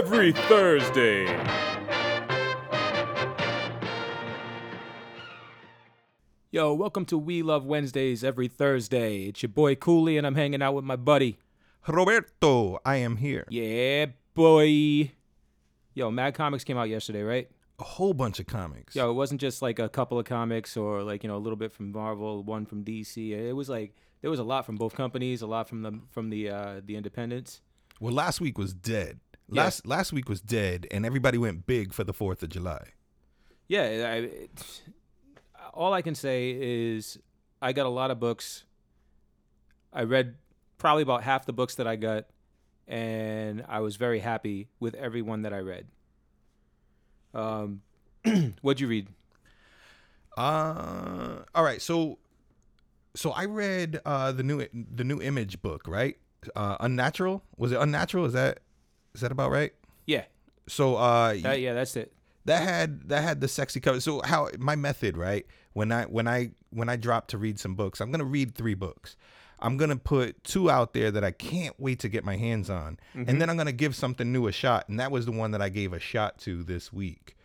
Love Wednesdays. Every Thursday. Yo, welcome to We Love Wednesdays every Thursday. It's your boy Cooley, and I'm hanging out with my buddy. Roberto, I am here. Yeah, boy. Yo, Mad Comics came out yesterday, right? A whole bunch of comics. Yo, it wasn't just like a couple of comics or like you know a little bit from Marvel, one from DC. It was like there was a lot from both companies, a lot from the from the uh, the independents. Well, last week was dead. Yeah. Last last week was dead, and everybody went big for the Fourth of July. Yeah, I, it, all I can say is I got a lot of books. I read probably about half the books that I got, and I was very happy with every one that I read. Um, what'd you read? Uh, all right. So, so I read uh the new the new Image book, right? Uh, Unnatural. Was it Unnatural? Is that is that about right? Yeah, So, uh, that, yeah, that's it. that had that had the sexy cover. So how my method, right? When I when I when I drop to read some books, I'm gonna read three books. I'm gonna put two out there that I can't wait to get my hands on, and then I'm gonna give something new a shot. And that was the one that I gave a shot to this week.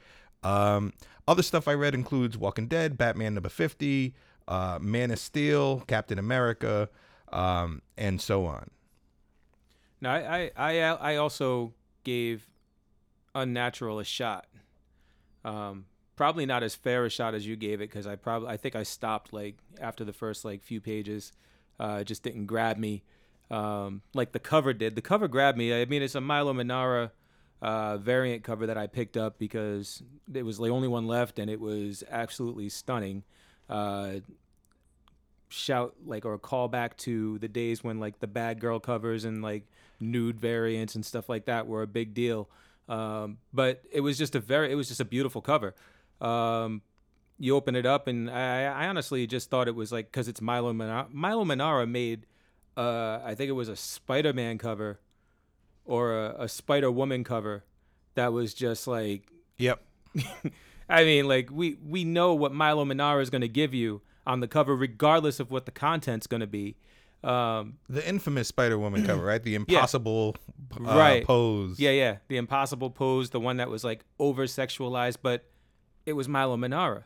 Um, other stuff I read includes Walking Dead, Batman number fifty, uh, Man of Steel, Captain America, um, and so on. No, I, I, I, I also gave Unnatural a shot. Um, probably not as fair a shot as you gave it because I probably, I think I stopped like after the first like few pages. Uh, it just didn't grab me um, like the cover did. The cover grabbed me. I mean, it's a Milo Manara uh, variant cover that I picked up because it was the only one left and it was absolutely stunning. Uh, shout like or call back to the days when like the bad girl covers and like nude variants and stuff like that were a big deal. Um, but it was just a very it was just a beautiful cover. Um, you open it up and I, I honestly just thought it was like because it's Milo Manara. Milo Manara made uh, I think it was a Spider-Man cover or a, a Spider Woman cover that was just like Yep. I mean, like we we know what Milo Manara is going to give you on the cover, regardless of what the content's going to be. Um, The infamous Spider Woman cover, right? The impossible uh, Right. pose. yeah, yeah, the impossible pose, the one that was like over sexualized, but it was Milo Manara.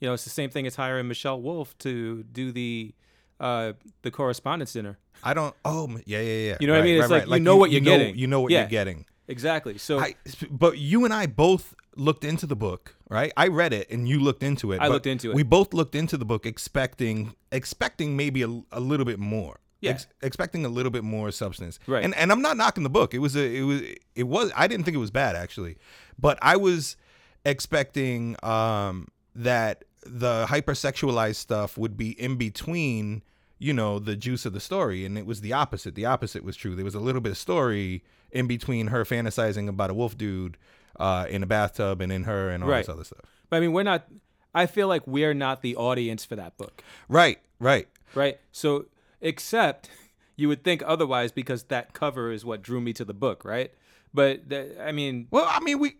You know, it's the same thing as hiring Michelle Wolf to do the uh, the correspondence dinner. I don't. Oh, yeah, yeah, yeah. You know what I mean? It's like you know what you're know- getting. You know what Yeah. you're getting. Exactly. So I, but you and I both looked into the book, right? I read it, and you looked into it. I looked into it. We both looked into the book, expecting expecting maybe a, a little bit more. Yeah. Ex- expecting a little bit more substance. Right. And and I'm not knocking the book. It was a it was it was I didn't think it was bad actually, but I was expecting um that the hypersexualized stuff would be in between you know the juice of the story and it was the opposite the opposite was true there was a little bit of story in between her fantasizing about a wolf dude uh in a bathtub and in her and all Right. this other stuff but I mean, we're not. I feel like we're not the audience for that book. right right right? So, except you would think otherwise because that cover is what drew me to the book, right? But th- I mean, well i mean we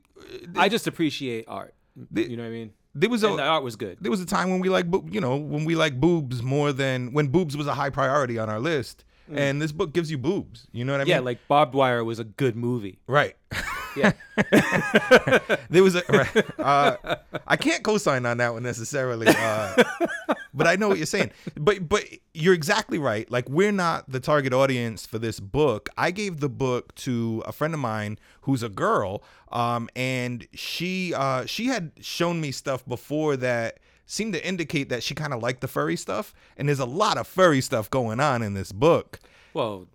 I just appreciate art. The- You know what I mean? there was And the a art was good. there was a time when we like you know when we like boobs more than when boobs was a high priority on our list and this book gives you boobs you know what i mean Mm. Yeah, like Barb Wire was a good movie. right Yeah, there was a uh, I can't co-sign on that one necessarily, uh, but I know what you're saying. But but you're exactly right. Like we're not the target audience for this book. I gave the book to a friend of mine who's a girl, um, and she uh, she had shown me stuff before that seemed to indicate that she kind of liked the furry stuff. And there's a lot of furry stuff going on in this book. well,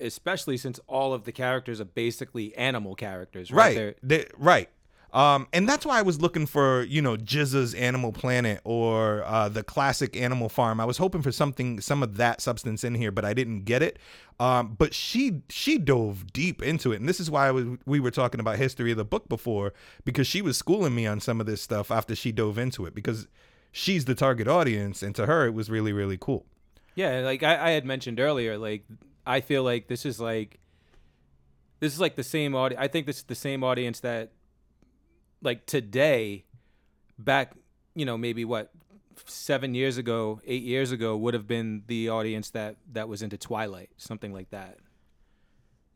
especially since all of the characters are basically animal characters, right? right. They're- right. Um and that's why i was looking for you know jizza's animal planet or uh the classic animal farm. I was hoping for something some of that substance in here but i didn't get it. Um but she she dove deep into it. And this is why I was, we were talking about history of the book before because she was schooling me on some of this stuff after she dove into it because she's the target audience. And to her it was really really cool. Yeah, like I, I had mentioned earlier, like I feel like this is like this is like the same audience. I think this is the same audience that like today, back you know maybe what seven years ago, eight years ago, would have been the audience that that was into Twilight, something like that.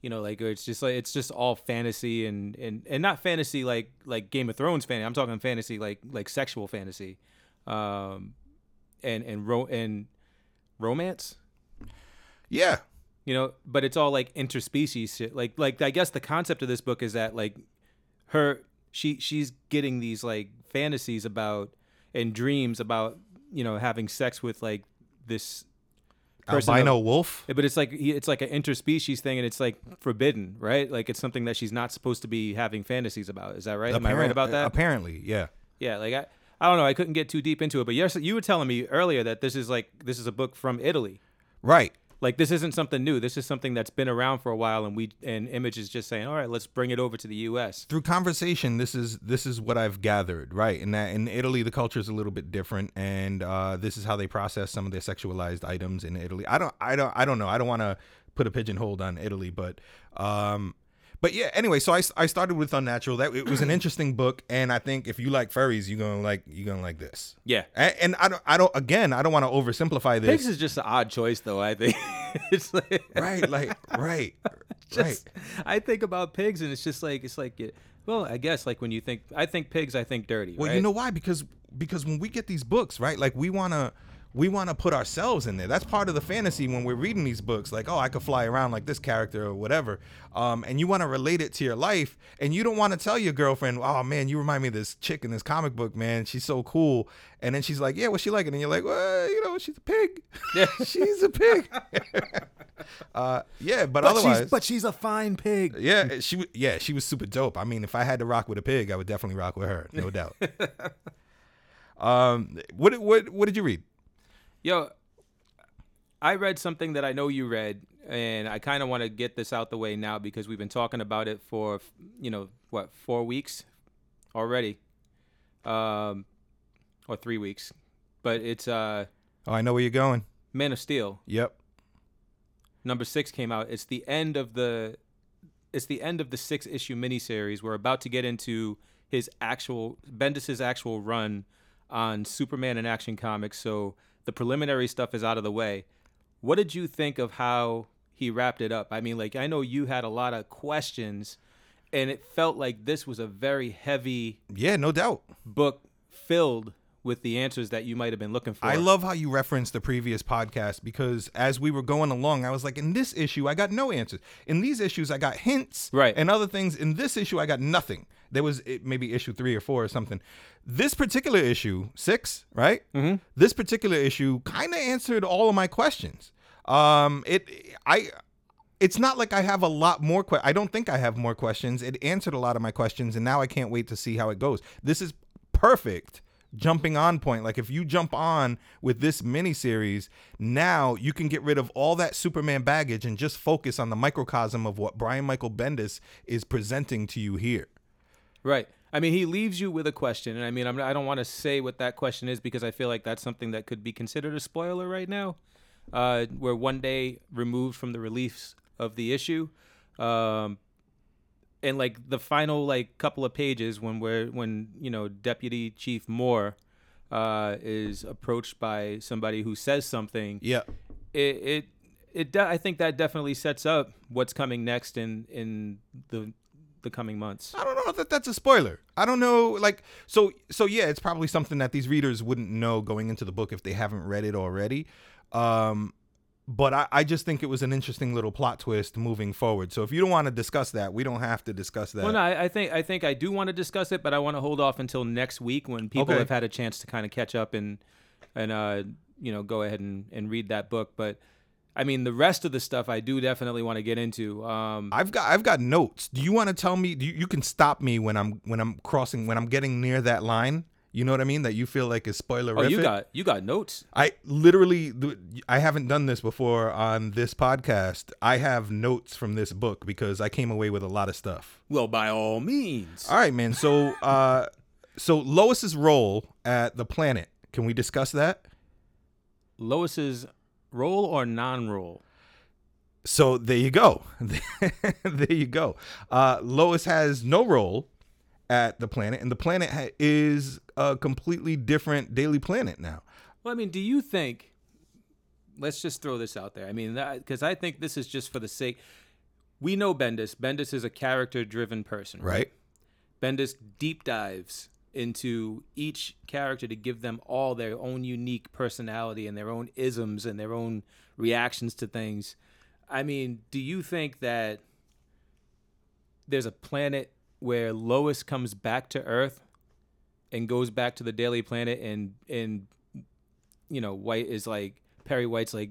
You know, like it's just like it's just all fantasy and and and not fantasy like like Game of Thrones fantasy. I'm talking fantasy like like sexual fantasy, um, and and ro- and romance. Yeah. You know, but it's all like interspecies shit. Like like I guess the concept of this book is that like her she she's getting these like fantasies about and dreams about you know having sex with like this person Albino of- wolf. but it's like it's like an interspecies thing and it's like forbidden right like it's something that she's not supposed to be having fantasies about is that right am i right about that Apparently, yeah. yeah like i i don't know i couldn't get too deep into it but yes you were telling me earlier that this is like this is a book from italy Right. Like this isn't something new. This is something that's been around for a while and we and image is just saying all right let's bring it over to the us through conversation this is this is what i've gathered right? And that in italy the culture is a little bit different and uh, this is how they process some of their sexualized items in italy. I don't i don't i don't know. I don't want to put a pigeonhole on italy but um but yeah anyway so I, I started with unnatural that it was an interesting book and i think if you like furries you're gonna like you're gonna like this yeah and, and i don't i don't again i don't want to oversimplify this pigs is just an odd choice though i think it's like right like right just, right I think about pigs and it's just like it's like it- well, I guess like when you think I think pigs, I think dirty. Well, right? you know why? Because because when we get these books, right? Like we wanna we wanna put ourselves in there. That's part of the fantasy when we're reading these books. Like, oh, I could fly around like this character or whatever. Um, and you want to relate it to your life, and you don't want to tell your girlfriend, oh man, you remind me of this chick in this comic book, man. She's so cool. And then she's like, yeah, what's she like? And then you're like, well, you know, she's a pig. Yeah. she's a pig. uh, yeah, but, but otherwise, she's but she's a fine pig. yeah, she yeah, she was super dope. I mean, if I had to rock with a pig, I would definitely rock with her, no doubt. um, what what what did you read? Yo, I read something that I know you read, and I kind of want to get this out the way now because we've been talking about it for you know what four weeks already, um, or three weeks, but it's uh Oh, I know where you're going. Man of Steel. Yep. number six came out. It's the end of the it's the end of the six issue miniseries. We're about to get into his actual Bendis's actual run on Superman and Action Comics. So the preliminary stuff is out of the way. What did you think of how he wrapped it up? I mean, like I know you had a lot of questions, and it felt like this was a very heavy Yeah, no doubt. book filled with the answers that you might have been looking for. I love how you referenced the previous podcast because as we were going along, I was like, in this issue, I got no answers. In these issues, I got hints Right. and other things. In this issue, I got nothing. There was maybe issue three or four or something. This particular issue, six, right? Mm-hmm. This particular issue kind of answered all of my questions. Um, it, I, it's not like I have a lot more. Que- I don't think I have more questions. It answered a lot of my questions, and now I can't wait to see how it goes. This is perfect jumping on point. Like if you jump on with this miniseries, now you can get rid of all that Superman baggage and just focus on the microcosm of what Brian Michael Bendis is presenting to you here. Right. I mean, he leaves you with a question, and I mean, I'm, I don't want to say what that question is because I feel like that's something that could be considered a spoiler right now. Uh, we're one day removed from the release of the issue, um, and like the final like couple of pages when we're when you know Deputy Chief Moore uh, is approached by somebody who says something Yeah. it it it de- I think that definitely sets up what's coming next in in the the coming months. I don't know that that's a spoiler. I don't know, like so. So yeah, it's probably something that these readers wouldn't know going into the book if they haven't read it already. Um, but I, I just think it was an interesting little plot twist moving forward. So if you don't want to discuss that, we don't have to discuss that. Well, no, I, I think I think I do want to discuss it, but I want to hold off until next week when people Okay. have had a chance to kind of catch up and and uh you know go ahead and, and read that book. But I mean, the rest of the stuff I do definitely want to get into. Um, I've got I've got notes. Do you want to tell me? Do you, you can stop me when I'm when I'm crossing when I'm getting near that line. You know what I mean? That you feel like is spoiler. oh, you got you got notes. I literally, I haven't done this before on this podcast. I have notes from this book because I came away with a lot of stuff. Well, by all means. All right, man. So, uh, so Lois's role at the planet. Can we discuss that? Lois's role or non-role? So there you go. there you go. Uh, Lois has no role at the planet, and the planet ha- is a completely different Daily Planet now. Well, I mean, do you think? Let's just throw this out there. I mean, because I think this is just for the sake. We know Bendis. Bendis is a character-driven person, Right. Bendis deep dives into each character to give them all their own unique personality and their own isms and their own reactions to things. I mean, do you think that there's a planet where Lois comes back to Earth and goes back to the Daily Planet and and you know, White is like Perry White's like,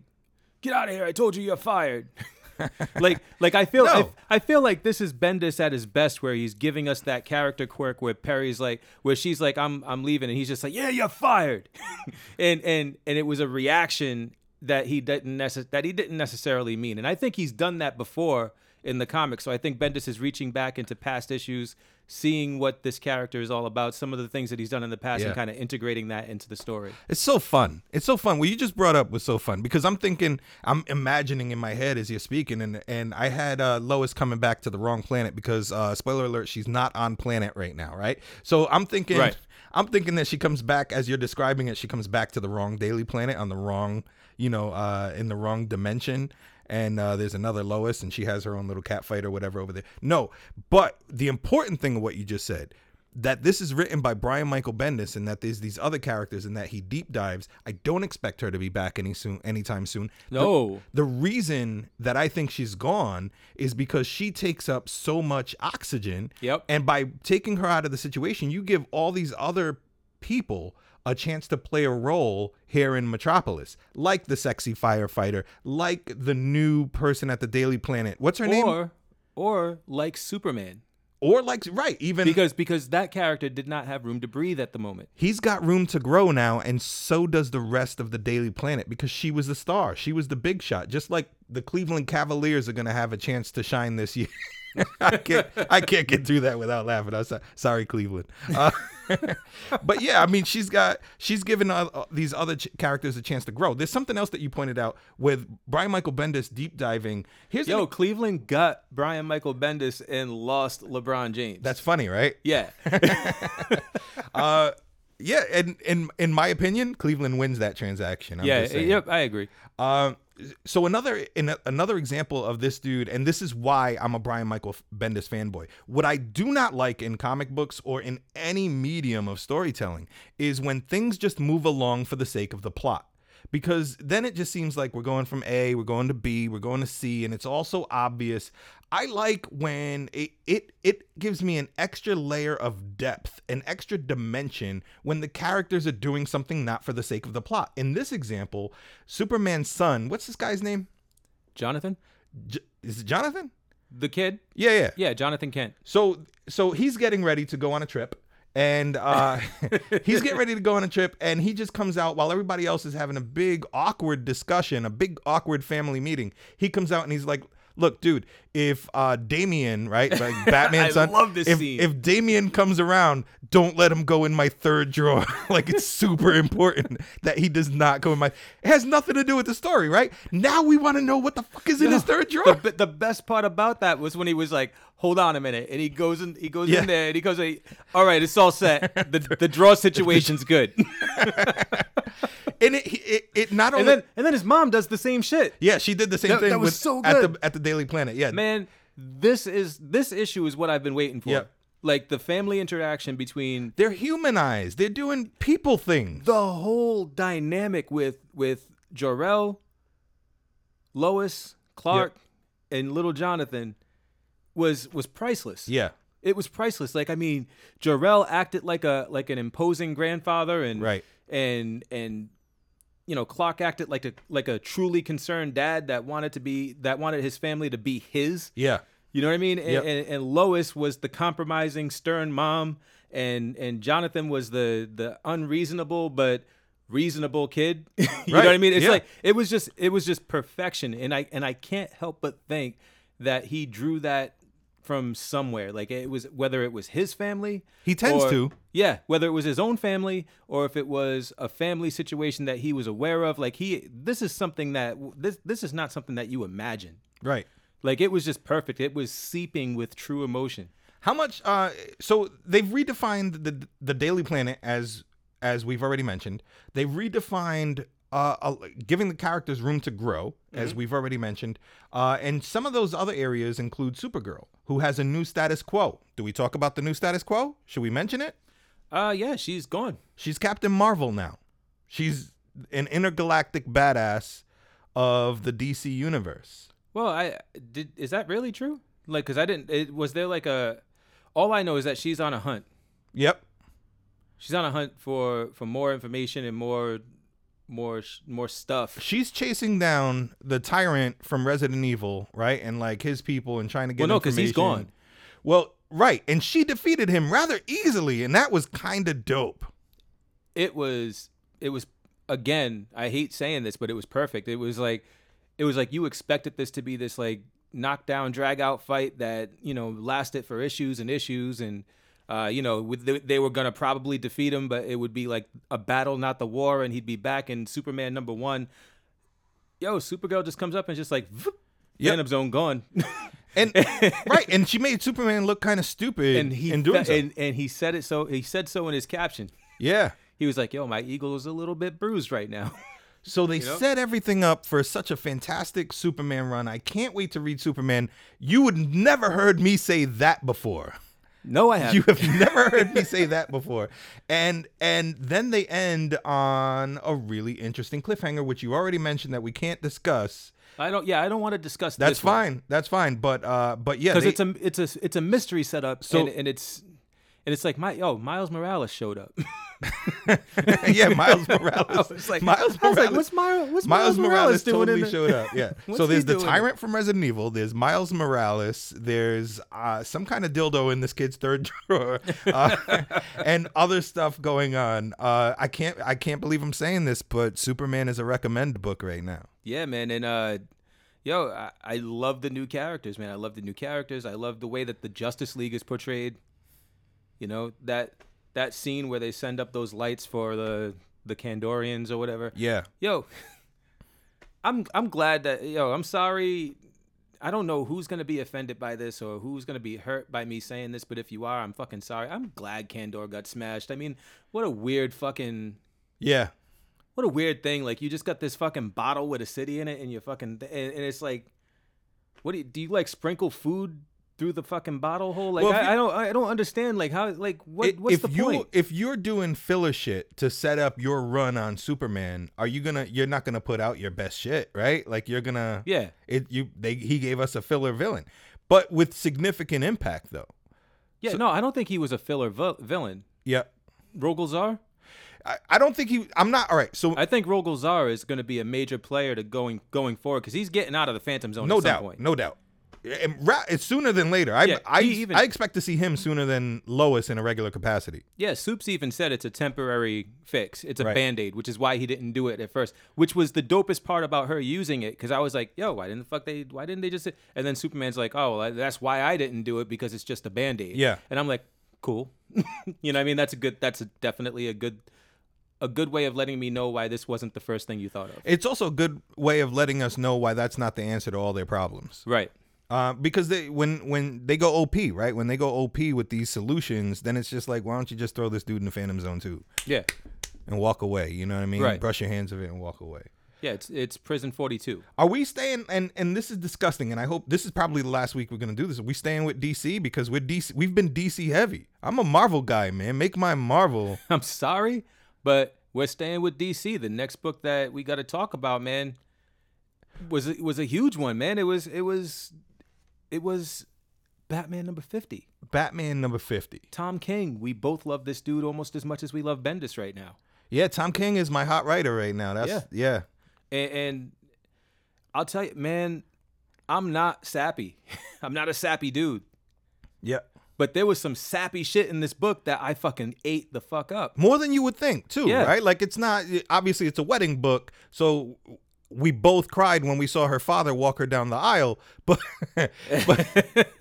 "Get out of here. I told you you're fired." like like I feel No. I, I feel like this is Bendis at his best where he's giving us that character quirk where Perry's like where she's like I'm I'm leaving and he's just like yeah you're fired and and and it was a reaction that he didn't necess- that he didn't necessarily mean and I think he's done that before in the comics so I think Bendis is reaching back into past issues seeing what this character is all about some of the things that he's done in the past Yeah. and kind of integrating that into the story It's so fun. It's so fun. What you just brought up was so fun because I'm thinking, I'm imagining in my head as you're speaking, and and I had uh, Lois coming back to the wrong planet because uh, spoiler alert, she's not on planet right now, right? So I'm thinking, Right. I'm thinking that she comes back as you're describing it. She comes back to the wrong daily planet on the wrong, you know, uh, in the wrong dimension. And uh, there's another Lois, and she has her own little cat fight or whatever over there. No, but the important thing of what you just said that this is written by Brian Michael Bendis and that there's these other characters and that he deep dives. I don't expect her to be back any soon anytime soon. No. The, reason that I think she's gone is because she takes up so much oxygen. Yep. And by taking her out of the situation, you give all these other people a chance to play a role here in Metropolis, like the sexy firefighter, like the new person at the Daily Planet. What's her name? or or like Superman Or like right, even because because that character did not have room to breathe at the moment. He's got room to grow now, and so does the rest of the Daily Planet because she was the star. She was the big shot. Just like the Cleveland Cavaliers are going to have a chance to shine this year. I can't, I can't get through that without laughing. I'm so, sorry, Cleveland. Uh, but yeah, I mean, she's got she's given uh, uh, these other ch- characters a chance to grow. There's something else that you pointed out with Brian Michael Bendis deep diving. Here's Yo, an- Cleveland got Brian Michael Bendis and lost LeBron James. that's funny, right? yeah. Uh, yeah, and in in my opinion, Cleveland wins that transaction. I'm yeah. Yep. I agree. Um, so another in a, another example of this dude, and this is why I'm a Brian Michael Bendis fanboy. What I do not like in comic books or in any medium of storytelling is when things just move along for the sake of the plot. Because then it just seems like we're going from A, we're going to B, we're going to C, and it's all so obvious. I like when it it it gives me an extra layer of depth, an extra dimension when the characters are doing something not for the sake of the plot. In this example, Superman's son, what's this guy's name? Jonathan, J- is it Jonathan? the kid. Yeah, yeah. Yeah, Jonathan Kent. So so he's getting ready to go on a trip. And uh, he's getting ready to go on a trip, and he just comes out while everybody else is having a big awkward discussion, a big awkward family meeting. He comes out and he's like, "Look, dude, if uh, Damian, right, like Batman's son, love this if, scene. if Damian comes around, don't let him go in my third drawer. like it's super important that he does not go in my. It has nothing to do with the story, right? Now we want to know what the fuck is in his third drawer. The, the best part about that was when he was like, "Hold on a minute," and he goes in. He goes Yeah. in there and he goes, like, "All right, it's all set. The the draw situation's good." And it, it it not only and then and then his mom does the same shit. Yeah, she did the same That- thing that was with so at the at the Daily Planet. Yeah, Man, this is this issue is what I've been waiting for. Yep. Like the family interaction between they're humanized. They're doing people things. the whole dynamic with with Jor-El, Lois, Clark, and little Jonathan was was priceless. Yeah, It was priceless. Like I mean, Jor-El acted like a like an imposing grandfather, and Right. and and you know, Clark acted like a like a truly concerned dad that wanted to be that wanted his family to be his. yeah, You know what I mean? And, Yep. and, and Lois was the compromising, stern mom, and and Jonathan was the the unreasonable but reasonable kid. you know what I mean? It's Yeah. like it was just it was just perfection, and I and I can't help but think that he drew that from somewhere. Like it was whether it was his family. He tends or- to. Yeah, whether it was his own family or if it was a family situation that he was aware of. Like he, this is something that this this is not something that you imagine. right. Like it was just perfect. It was seeping with true emotion. How much? Uh, so they've redefined the the Daily Planet as as we've already mentioned. They've redefined uh, uh, giving the characters room to grow, as we've already mentioned. Uh, and some of those other areas include Supergirl, who has a new status quo. Do we talk about the new status quo? Should we mention it? Uh, yeah, she's gone. She's Captain Marvel now. She's an intergalactic badass of the DC universe. Well, I did. Is that really true? Like, cause I didn't. It, was there like a? All I know is that she's on a hunt. Yep. She's on a hunt for for more information and more, more more stuff. She's chasing down the tyrant from Resident Evil, right? And like his people and trying to get him. Well, no, 'cause he's gone. Well, right. And she defeated him rather easily, and that was kind of dope. It was. It was again. I hate saying this, but it was perfect. It was like, it was like you expected this to be this like knockdown, drag out fight that you know lasted for issues and issues and. Uh, you know, with they, they were gonna probably defeat him, but it would be like a battle, not the war, and he'd be back in Superman number one. Yo, Supergirl just comes up and just like, Yep. Phantom Zone gone, And right, and she made Superman look kind of stupid and he in doing fe- so. and, and he said it so he said so in his caption. yeah. He was like, "Yo, my eagle is a little bit bruised right now." So they know? set everything up for such a fantastic Superman run. I can't wait to read Superman. You would never heard me say that before. No, I haven't. You have never heard me say that before. And and then they end on a really interesting cliffhanger, which you already mentioned that we can't discuss. I don't. Yeah, I don't want to discuss. That. That's fine. That's fine. But uh but yeah, because it's a it's a it's a mystery setup. So- and, and it's and it's like my yo Miles Morales showed up. yeah, Miles Morales. I was like, Miles I was like, Morales. what's Miles? What's Miles Morales, doing in totally the- showed up. Yeah. So there's the tyrant from Resident Evil. There's Miles Morales. There's uh, some kind of dildo in this kid's third drawer, uh, and other stuff going on. Uh, I can't I can't believe I'm saying this, but Superman is a recommend book right now. Yeah, man, and uh, yo, I, I love the new characters, man. I love the new characters. I love the way that the Justice League is portrayed. You know that that scene where they send up those lights for the the Kandorians or whatever. Yeah. Yo, I'm I'm glad that yo. I'm sorry. I don't know who's gonna be offended by this or who's gonna be hurt by me saying this, but if you are, I'm fucking sorry. I'm glad Kandor got smashed. I mean, what a weird fucking Yeah. what a weird thing. Like you just got this fucking bottle with a city in it, and you fucking and, and it's like, what do you do? You like sprinkle food through the fucking bottle hole? Like Well, I, you- I don't I don't understand. Like how like what It- what's if the you point? if you're doing filler shit to set up your run on Superman, are you gonna you're not gonna put out your best shit, right? Like you're gonna Yeah. It you they he gave us a filler villain, but with significant impact though. Yeah, so, no, I don't think he was a filler vil- villain. Yep. Rogol Zaar? I, I don't think he. I'm not all right. So I think Rogol Zaar is going to be a major player to going going forward because he's getting out of the Phantom Zone no at some doubt, point. no doubt. It's sooner than later. I Yeah, I, even- I expect to see him sooner than Lois in a regular capacity. Yeah, Soups even said it's a temporary fix. It's a Right. band aid, which is why he didn't do it at first. Which was the dopest part about her using it, because I was like, "Yo, why didn't the fuck they? Why didn't they just?" And then Superman's like, "Oh, well, that's why I didn't do it because it's just a band aid." Yeah. and I'm like, "Cool," you know, what I mean, that's a good. That's a, definitely a good, a good way of letting me know why this wasn't the first thing you thought of. It's also a good way of letting us know why that's not the answer to all their problems. Right. Uh, because they when when they go OP, right? When they go OP with these solutions, then it's just like, why don't you just throw this dude in the Phantom Zone too Yeah. and walk away? You know what I mean? Right. Brush your hands of it and walk away. Yeah. It's it's Prison 42. Are we staying? And and this is disgusting. And I hope this is probably the last week we're gonna do this. Are we staying with DC because we're DC? We've been DC heavy. I'm a Marvel guy, man. Make my Marvel. I'm sorry, but we're staying with DC. The next book that we got to talk about, man, was was a huge one, man. It was it was it was Batman number 50. Batman number fifty. Tom King. We both love this dude almost as much as we love Bendis right now. Yeah, Tom King is my hot writer right now. That's Yeah. yeah. And, and I'll tell you, man, I'm not sappy. I'm not a sappy dude. Yeah. But there was some sappy shit in this book that I fucking ate the fuck up. More than you would think, too, Yeah. right? Like it's not obviously it's a wedding book, so we both cried when we saw her father walk her down the aisle. But but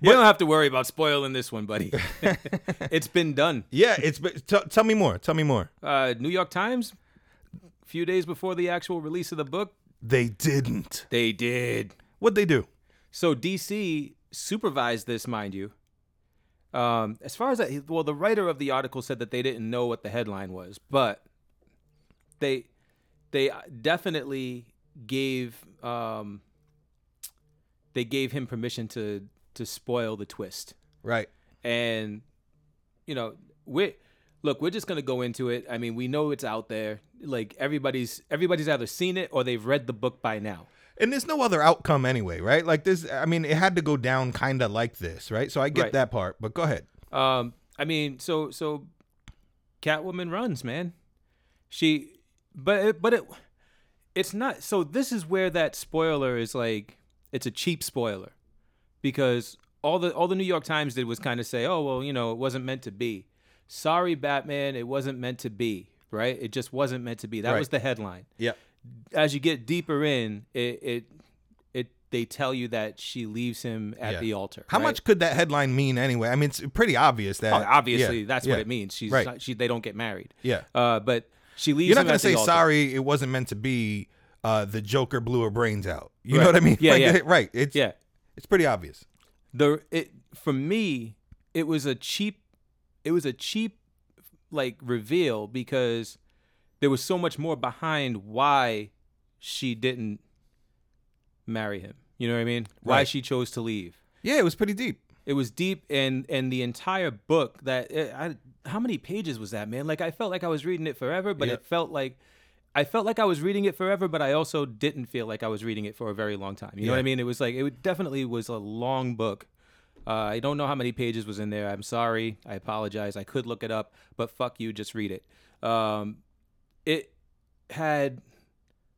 You don't have to worry about spoiling this one, buddy. it's been done. yeah, it's but t- tell me more. Tell me more. Uh, New York Times, a few days before the actual release of the book, They didn't. they did. What'd they do? So DC supervised this, mind you. Um, as far as that, well, the writer of the article said that they didn't know what the headline was, but they they definitely gave um, they gave him permission to to spoil the twist, Right. and you know we look we're just gonna go into it. I mean, we know it's out there. Like everybody's everybody's either seen it or they've read the book by now. And there's no other outcome anyway, right? Like this I mean, it had to go down kind of like this, right? So I get Right. that part, but go ahead. Um, I mean, so so Catwoman runs, man. She, but it, but it, it's not. So this is where that spoiler is like, it's a cheap spoiler, because all the all the New York Times did was kind of say, oh well, you know, it wasn't meant to be. Sorry, Batman, it wasn't meant to be. Right? It just wasn't meant to be. That Right. was the headline. Yeah. As you get deeper in, it it they tell you that she leaves him at Yeah. the altar. How right? much could that headline mean anyway? I mean, it's pretty obvious that Oh, obviously, yeah, that's yeah, what it means. She's Right. not, she they don't get married. Yeah. Uh, but she leaves. You're not gonna say sorry. It wasn't meant to be. Uh, the Joker blew her brains out. You know what I mean? Yeah, Like, yeah. Right. It's Yeah. It's pretty obvious. The it for me, it was a cheap. It was a cheap, like reveal because there was so much more behind why she didn't marry him. You know what I mean? Why Right. she chose to leave. Yeah, it was pretty deep. It was deep, and and the entire book that eh, I, how many pages was that, man? Like I felt like I was reading it forever, but Yeah. it felt like I felt like I was reading it forever, but I also didn't feel like I was reading it for a very long time. You know what I mean? It was like it definitely was a long book. Uh, I don't know how many pages was in there. I'm sorry. I apologize. I could look it up, but fuck you. Just read it. Um, it had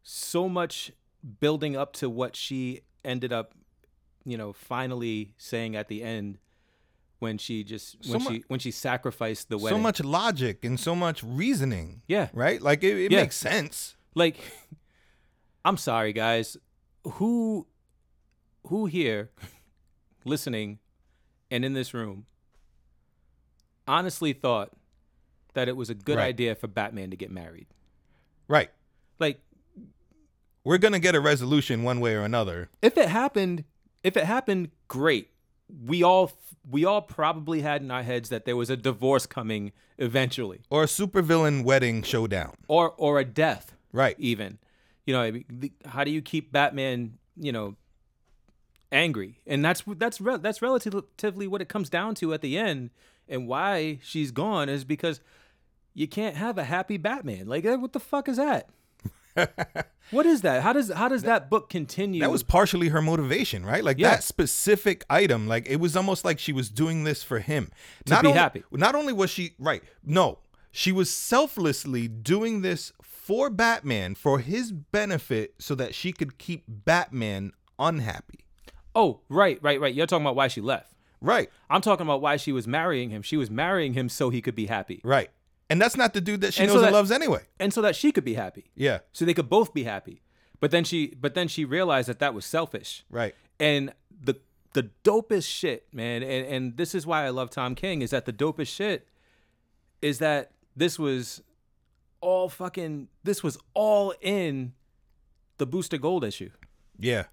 so much building up to what she ended up, you know, finally saying at the end when she just when So mu- she when she sacrificed the wedding. So much logic and so much reasoning. Yeah. Right. Like it, it Yeah. makes sense. like I'm sorry guys. Who who here listening and in this room honestly thought that it was a good Right. idea for Batman to get married? Right. Like We're gonna get a resolution one way or another. if it happened, if it happened, great. We all we all probably had in our heads that there was a divorce coming eventually, Or a supervillain wedding showdown. or or a death, Right. even. You know, I mean, the- how do you keep Batman, you know, angry? And that's that's re- that's relatively what it comes down to at the end, and why she's gone is because you can't have a happy Batman. Like, eh, what the fuck is that? what is that? How does how does that book continue? That was partially her motivation, right? Like Yeah. that specific item, like it was almost like she was doing this for him. To be only, happy. Not only was she right, no, she was selflessly doing this for Batman for his benefit so that she could keep Batman unhappy. oh, right, right, right. You're talking about why she left. Right, I'm talking about why she was marrying him. She was marrying him so he could be happy, right. And that's not the dude that she And so knows and loves anyway. and so that she could be happy, Yeah, so they could both be happy. But then she, but then she realized that that was selfish. right. And the the dopest shit, man, and and this is why I love Tom King is that the dopest shit is that this was all fucking this was all in the Booster Gold issue. Yeah.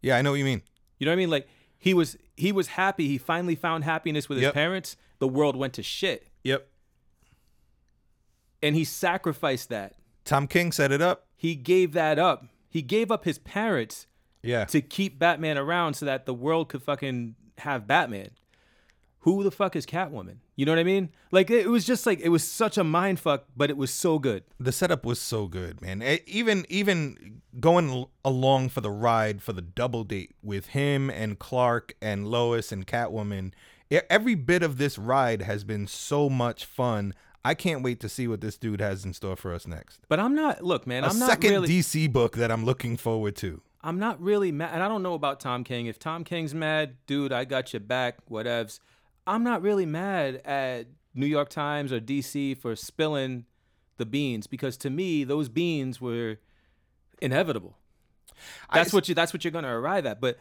Yeah, I know what you mean. You know what I mean? Like he was he was happy. He finally found happiness with his Yep. parents. The world went to shit. Yep. And he sacrificed that. Tom King set it up. He gave that up. He gave up his parents Yeah. to keep Batman around so that the world could fucking have Batman. Who the fuck is Catwoman? You know what I mean? Like it was just like it was such a mind fuck, but it was so good. the setup was so good, man. Even even going al- along for the ride for the double date with him and Clark and Lois and Catwoman, every bit of this ride has been so much fun. I can't wait to see what this dude has in store for us next. But I'm not look, man, A I'm not second really DC book that I'm looking forward to. I'm not really mad and I don't know about Tom King. If Tom King's mad, dude, I got your back, whatevs. I'm not really mad at New York Times or DC for spilling the beans because to me those beans were inevitable. I- That's what you that's what you're gonna arrive at. But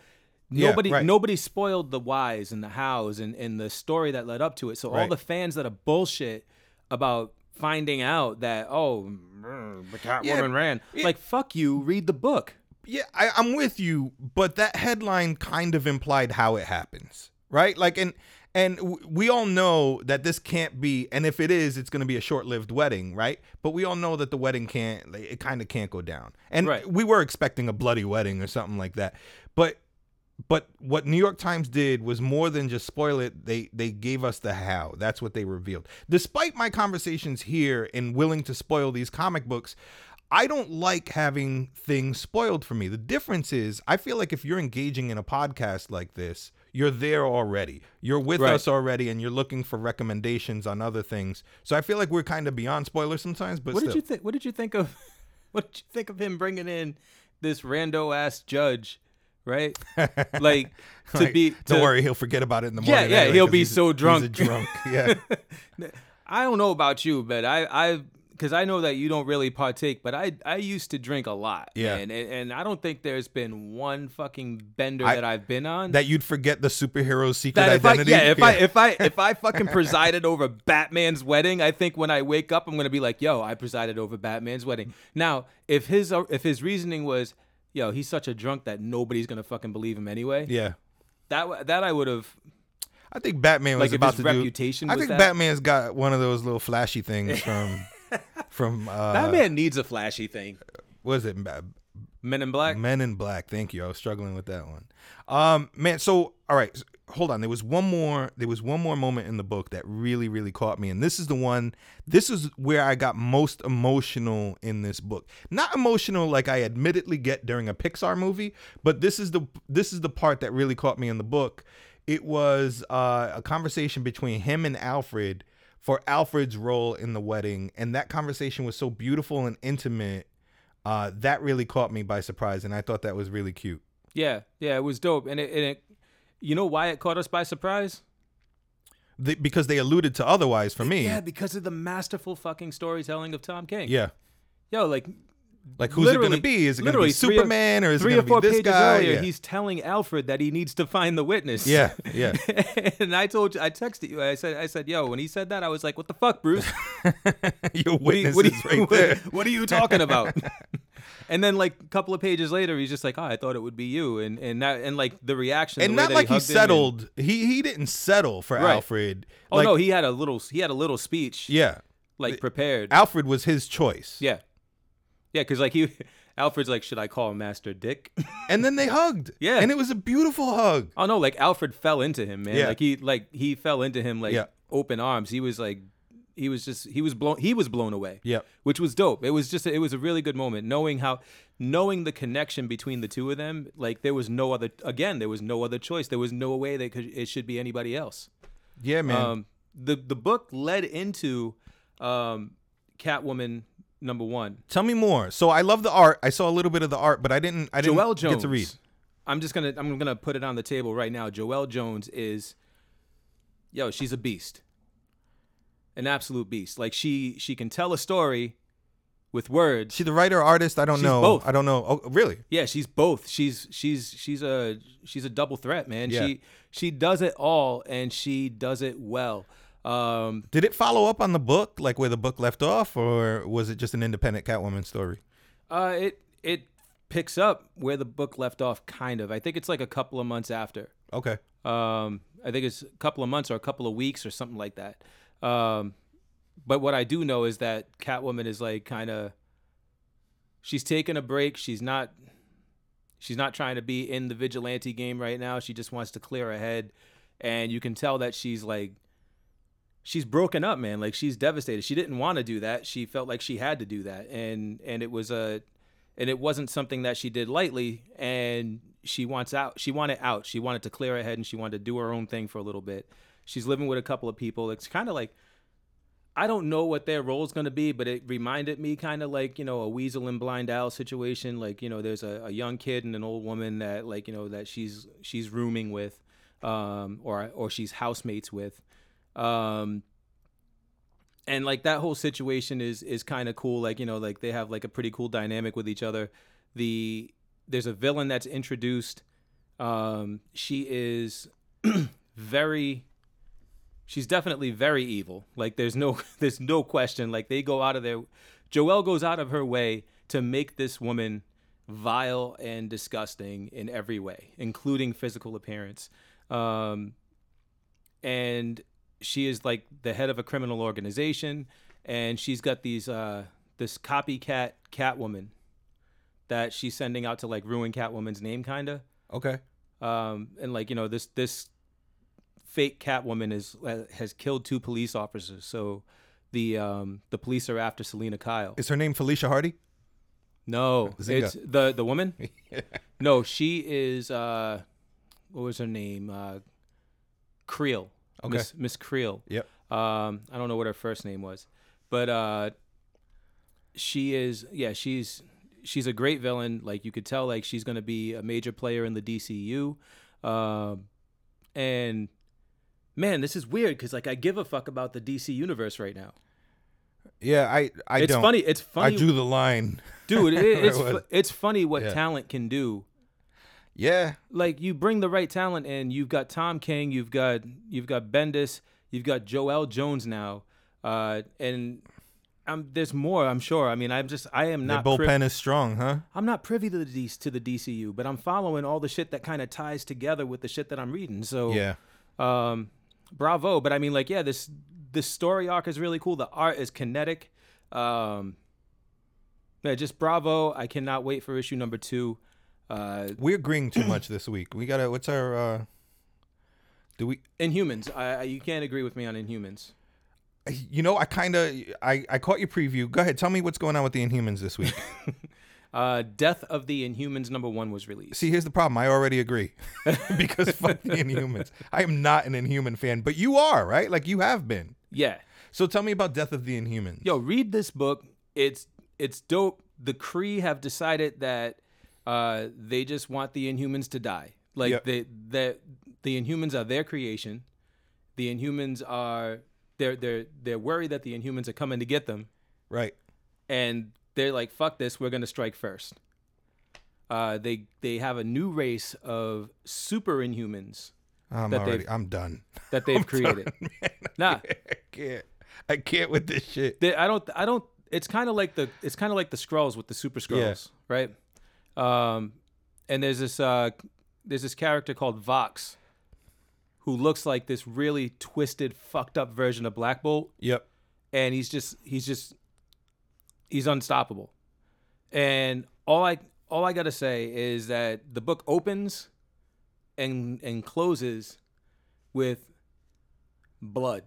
Yeah, nobody right. nobody spoiled the whys and the hows and, and the story that led up to it. So all the fans that are bullshit about finding out that oh the Catwoman Yeah, ran yeah. like fuck you read the book Yeah, I, I'm with you, but that headline kind of implied how it happens, right? Like, and And we all know that this can't be, and if it is, it's going to be a short-lived wedding, right? But we all know that the wedding can't, like, it kind of can't go down. And Right. we were expecting a bloody wedding or something like that. But but what New York Times did was more than just spoil it. They they gave us the how. That's what they revealed. Despite my conversations here and willing to spoil these comic books, I don't like having things spoiled for me. The difference is I feel like if you're engaging in a podcast like this, you're there already. You're with Right. us already and you're looking for recommendations on other things. So I feel like we're kind of beyond spoilers sometimes, but What still. did you think? What did you think of? What did you think of him bringing in this rando ass judge? Right, like to Like, be. don't worry, he'll forget about it in the morning. yeah, anyway, he'll be he's so he's a drunk. drunk. Yeah. I don't know about you, but I, I, because I know that you don't really partake, but I, I used to drink a lot. Yeah. man, and, and I don't think there's been one fucking bender I- that I've been on that you'd forget the superhero's secret that if I, identity. yeah, if I if I if I fucking presided over Batman's wedding, I think when I wake up, I'm gonna be like, "Yo, I presided over Batman's wedding." Now, if his if his reasoning was, "Yo, he's such a drunk that nobody's gonna fucking believe him anyway," yeah. that that I would have I think Batman was like, about to reputation. Do, I think that. Batman's got one of those little flashy things from from uh, Batman needs a flashy thing. What is it? Men in Black. Men in Black. Thank you. I was struggling with that one. Um, man. So all right, hold on. There was one more. There was one more moment in the book that really, really caught me, and this is the one. This is where I got most emotional in this book. Not emotional like I admittedly get during a Pixar movie, but this is the this is the part that really caught me in the book. It was uh, a conversation between him and Alfred for Alfred's role in the wedding, and that conversation was so beautiful and intimate. Uh, that really caught me by surprise, and I thought that was really cute. Yeah, yeah, it was dope, and it, and it you know why it caught us by surprise? The, because they alluded to otherwise for me. Yeah, because of the masterful fucking storytelling of Tom King. Yeah. Yo, like Like who's it going to be? Is it going to be three or- Superman or is it going or to four be this pages guy? earlier, yeah. he's telling Alfred that he needs to find the witness. yeah, yeah. and I told you, I texted you. I said, I said, yo, when he said that, I was like, what the fuck, Bruce? Your What are you, witness what is you- right there. what are you talking about? And then like a couple of pages later, he's just like, oh, I thought it would be you, and and that and like the reaction, And the not like he hugged him and- settled. He he didn't settle for Right. Alfred. oh like, no, he had a little, he had a little speech, yeah. like prepared. Alfred was his choice. yeah, yeah, because like he, Alfred's like, should I call him Master Dick? And then they hugged. Yeah. And it was a beautiful hug. Oh no, like Alfred fell into him, man. Yeah. Like he like he fell into him like Yeah. open arms. He was like he was just he was blown he was blown away. Yep. Which was dope. It was just it was a really good moment knowing how knowing the connection between the two of them. Like there was no other again, there was no other choice. There was no way that could it should be anybody else. Yeah, man. Um the the book led into um Catwoman number 1. Tell me more. So I love the art. I saw a little bit of the art, but I didn't I didn't Joelle Jones. get to read. I'm just gonna I'm gonna put it on the table right now. Joelle Jones is, yo, she's a beast, an absolute beast. Like she she can tell a story with words. She the writer artist? I don't She's know. both. I don't know. Oh, really? yeah, she's both. She's she's she's a she's a double threat, man. Yeah. She she does it all and she does it well. Um, Did it follow up on the book, like where the book left off, or was it just an independent Catwoman story? uh, it it picks up where the book left off, kind of. I think it's like a couple of months after. Okay. Um, I think it's a couple of months or a couple of weeks or something like that. Um, but what I do know is that Catwoman is like kind of she's taking a break. She's not she's not trying to be in the vigilante game right now. She just wants to clear her head, and you can tell that she's like she's broken up, man. Like she's devastated. She didn't want to do that. She felt like she had to do that, and and it was a and it wasn't something that she did lightly. And she wants out. She wanted out. She wanted to clear her head, and she wanted to do her own thing for a little bit. She's living with a couple of people. It's kind of like I don't know what their role is going to be, but it reminded me kind of like, you know, a weasel and Blind Al situation. Like, you know, there's a, a young kid and an old woman that like, you know, that she's, she's rooming with, um, or, or she's housemates with. Um, and like that whole situation is, is kind of cool. Like, you know, like they have like a pretty cool dynamic with each other. The, there's a villain that's introduced. Um, she is very, she's definitely very evil. Like there's no there's no question. Like they go out of their Joelle goes out of her way to make this woman vile and disgusting in every way, including physical appearance. Um and she is like the head of a criminal organization, and she's got these uh, this copycat Catwoman that she's sending out to like ruin Catwoman's name, kinda. Okay. Um, and like you know this this fake Catwoman is uh, has killed two police officers, so the um the police are after Selina Kyle. Is her name Felicia Hardy? No, Zinga. it's the the woman. No, she is. uh What was her name? Uh Creel. Okay. Miss Miss Creel. Yep. Um, I don't know what her first name was, but uh, she is. Yeah, she's she's a great villain. Like you could tell, like she's gonna be a major player in the DCU. Um, and man, this is weird because like I give a fuck about the DC universe right now. Yeah, I I it's don't. funny. It's funny. I drew the line. dude. It, it's fu- it's funny what Yeah. talent can do. Yeah. like you bring the right talent in. You've got Tom King, you've got you've got Bendis, you've got Joëlle Jones now, uh, and um, there's more. I'm sure. I mean, I'm just I am not bullpen pri- is strong, huh? I'm not privy to the D- to the DCU, but I'm following all the shit that kind of ties together with the shit that I'm reading. So Yeah. um, bravo. But I mean, like, yeah, this this story arc is really cool. The art is kinetic. Um, yeah, just bravo. I cannot wait for issue number two. Uh, We're agreeing too much this week. We gotta. What's our? uh Do we? Inhumans. I, I you can't agree with me on Inhumans. You know, I kind of. I I caught your preview. Go ahead. Tell me what's going on with the Inhumans this week. Uh, Death of the Inhumans number one was released. See, here's the problem. I already agree because fuck the Inhumans. I am not an Inhuman fan, but you are, right? Like you have been. Yeah, So tell me about Death of the Inhumans. yo, read this book. It's it's dope. The Kree have decided that uh, they just want the Inhumans to die. Like Yep. they that the Inhumans are their creation. The Inhumans are they're they're they're worried that the Inhumans are coming to get them, Right. and they're like, "Fuck this, we're gonna strike first. Uh, they they have a new race of super Inhumans I'm That already. I'm done. that they've created. Nah, I can't. I can't with this shit. they, I don't I don't it's kind of like the it's kind of like the Skrulls with the super Skrulls, right? Um and there's this uh there's this character called Vox who looks like this really twisted fucked up version of Black Bolt Yep. and he's just he's just he's unstoppable. And all I all I got to say is that the book opens and and closes with blood.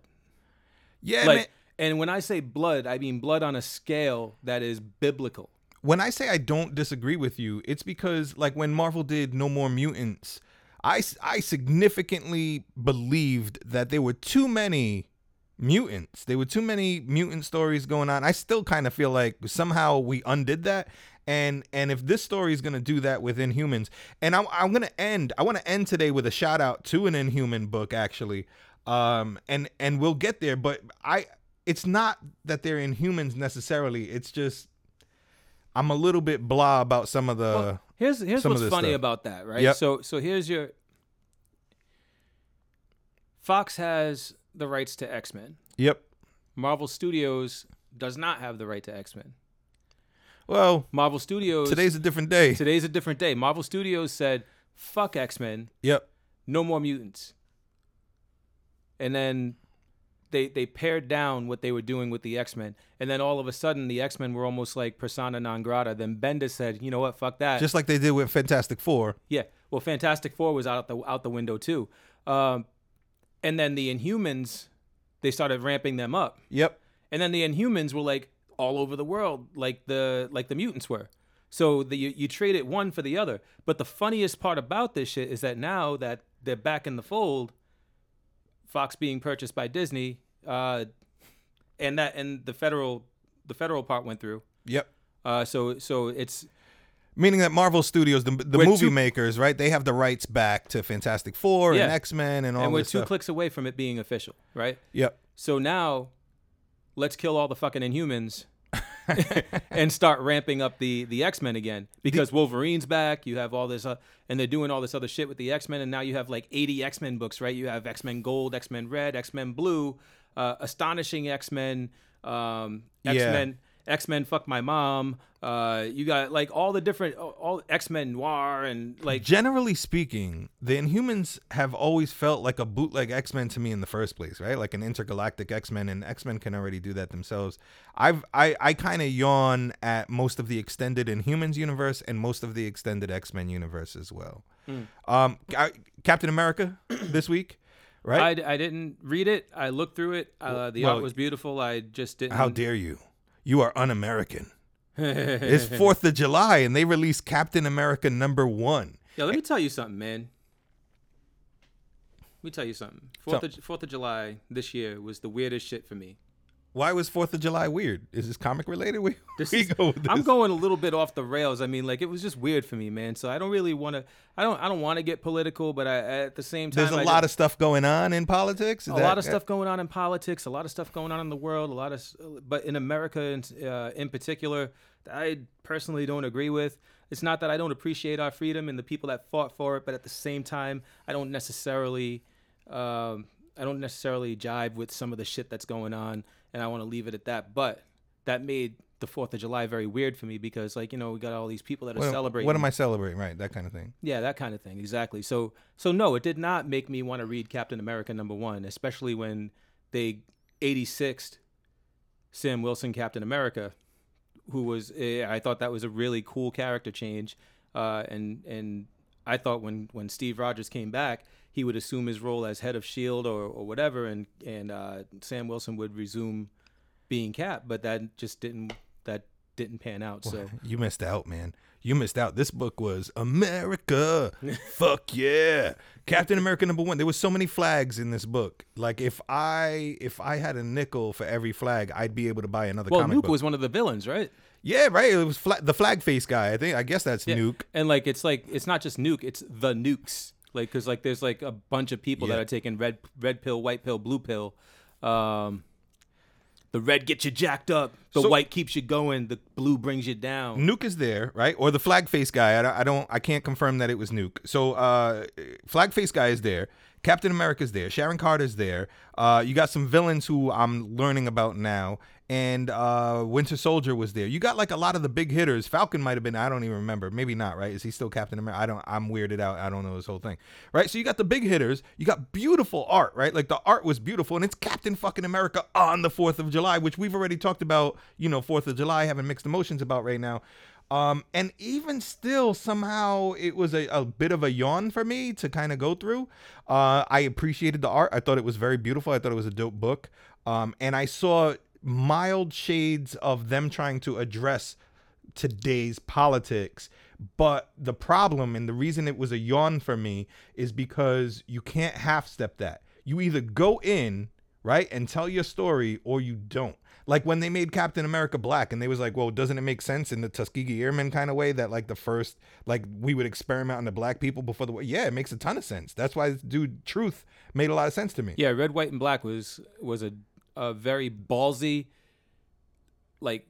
Yeah, like man. and when I say blood, I mean blood on a scale that is biblical. when I say I don't disagree with you, it's because like when Marvel did No More Mutants, I I significantly believed that there were too many mutants. There were too many mutant stories going on. I still kind of feel like somehow we undid that. And and if this story is gonna do that within humans, and I'm I'm gonna end. I want to end today with a shout out to an Inhuman book actually, um, and and we'll get there. But I, it's not that they're Inhumans necessarily. It's just I'm a little bit blah about some of the. Well, here's here's what's funny stuff. about that, right? Yep. So so here's your Fox has the rights to X-Men. yep. Marvel Studios does not have the right to X-Men. Well, Marvel Studios today's a different day. today's a different day. Marvel Studios said, "Fuck X-Men, Yep. no more mutants." And then they they pared down what they were doing with the X-Men, and then all of a sudden the X-Men were almost like persona non grata. Then Bendis said, "You know what? Fuck that." Just like they did with Fantastic Four. Yeah. Well, Fantastic Four was out the out the window too, um, and then the Inhumans, they started ramping them up, Yep. and then the Inhumans were like all over the world, like the like the mutants were. So the, you you trade it one for the other. But the funniest part about this shit is that now that they're back in the fold, Fox being purchased by Disney, uh, and that and the federal the federal part went through. Yep. Uh, so so it's Meaning that Marvel Studios, the, the We're movie two- makers, right? They have the rights back to Fantastic Four Yeah. and X Men and all and we're two stuff. clicks away from it being official, right? Yep. So now, let's kill all the fucking Inhumans and start ramping up the the X Men again because Wolverine's back. You have all this, uh, and they're doing all this other shit with the X Men, and now you have like eighty X Men books, right? You have X Men Gold, X Men Red, X Men Blue, uh, Astonishing X Men, um, X Men, X Men fuck my mom. Uh, you got like all the different all X Men noir and like Generally speaking, the Inhumans have always felt like a bootleg X Men to me in the first place, right? Like an intergalactic X Men, and X Men can already do that themselves. I've I I kind of yawn at most of the extended Inhumans universe and most of the extended X Men universe as well. Um, I- Captain America this week, right? I, I didn't read it. I looked through it. Uh, the Well, art was beautiful. I just didn't. How dare you? You are un-American. it's Fourth of July, and they released Captain America number one. Yeah, let me eh. tell you something, man. Let me tell you something. Fourth of, Fourth of July this year was the weirdest shit for me. Why was Fourth of July weird? Is this comic related? We, This is, go with I'm going a little bit off the rails. I mean, like it was just weird for me, man. So I don't really want to. I don't. I don't want to get political, but I, at the same time, There's a I lot don't- of stuff going on in politics. Is a that- lot of stuff going on in politics, a lot of stuff going on in the world, a lot of, but in America in, uh, in particular, I personally don't agree with. It's not that I don't appreciate our freedom and the people that fought for it, but at the same time, I don't necessarily, um, I don't necessarily jive with some of the shit that's going on, and I want to leave it at that. But that made the Fourth of July very weird for me because, like, you know, we got all these people that are What- celebrating. What am I celebrating? Right, that kind of thing. Yeah, that kind of thing. Exactly. So so no, it did not make me want to read Captain America number 1, especially when they 86th Sam Wilson Captain America who was eh, I thought that was a really cool character change uh and and I thought when when Steve Rogers came back, he would assume his role as head of Shield or or whatever and and uh Sam Wilson would resume being Cap, but that just didn't that didn't pan out. So You missed out, man. You missed out. This book was America. Fuck yeah. Captain America number one. There was so many flags in this book. Like if I if I had a nickel for every flag, I'd be able to buy another well, comic Nuke book. was one of the villains, right? yeah, right. It was fla- the flag face guy. I think. I guess that's Yeah. Nuke. And like it's like it's not just nuke, it's the nukes. Like cuz like there's like a bunch of people that are taking red red pill, white pill, blue pill. Um the red gets you jacked up, the So- white keeps you going, the blue brings you down. Nuke is there, right? Or the flag face guy. I don't, I don't. I can't confirm that it was Nuke. So, uh, flag face guy is there. Captain America's there. Sharon Carter's there. Uh, you got some villains who I'm learning about now, and uh, Winter Soldier was there. You got like a lot of the big hitters. Falcon might have been. I don't even remember. Maybe not. Right? Is he still Captain America? I don't. I'm weirded out. I don't know this whole thing. Right? So you got the big hitters. You got beautiful art. Right? Like the art was beautiful, and it's Captain fucking America on the Fourth of July, which we've already talked about. You know, Fourth of July having mixed emotions about right now. Um, and even still, somehow it was a, a bit of a yawn for me to kind of go through. Uh, I appreciated the art. I thought it was very beautiful. I thought it was a dope book. Um, and I saw mild shades of them trying to address today's politics. But the problem and the reason it was a yawn for me is because you can't half step that. You either go in, right, and tell your story or you don't. Like when they made Captain America black and they was like, well, doesn't it make sense in the Tuskegee Airmen kind of way that like the first, like we would experiment on the black people before the war? Yeah, it makes a ton of sense. That's why dude Truth made a lot of sense to me. Yeah, red, white and black was was a a very ballsy like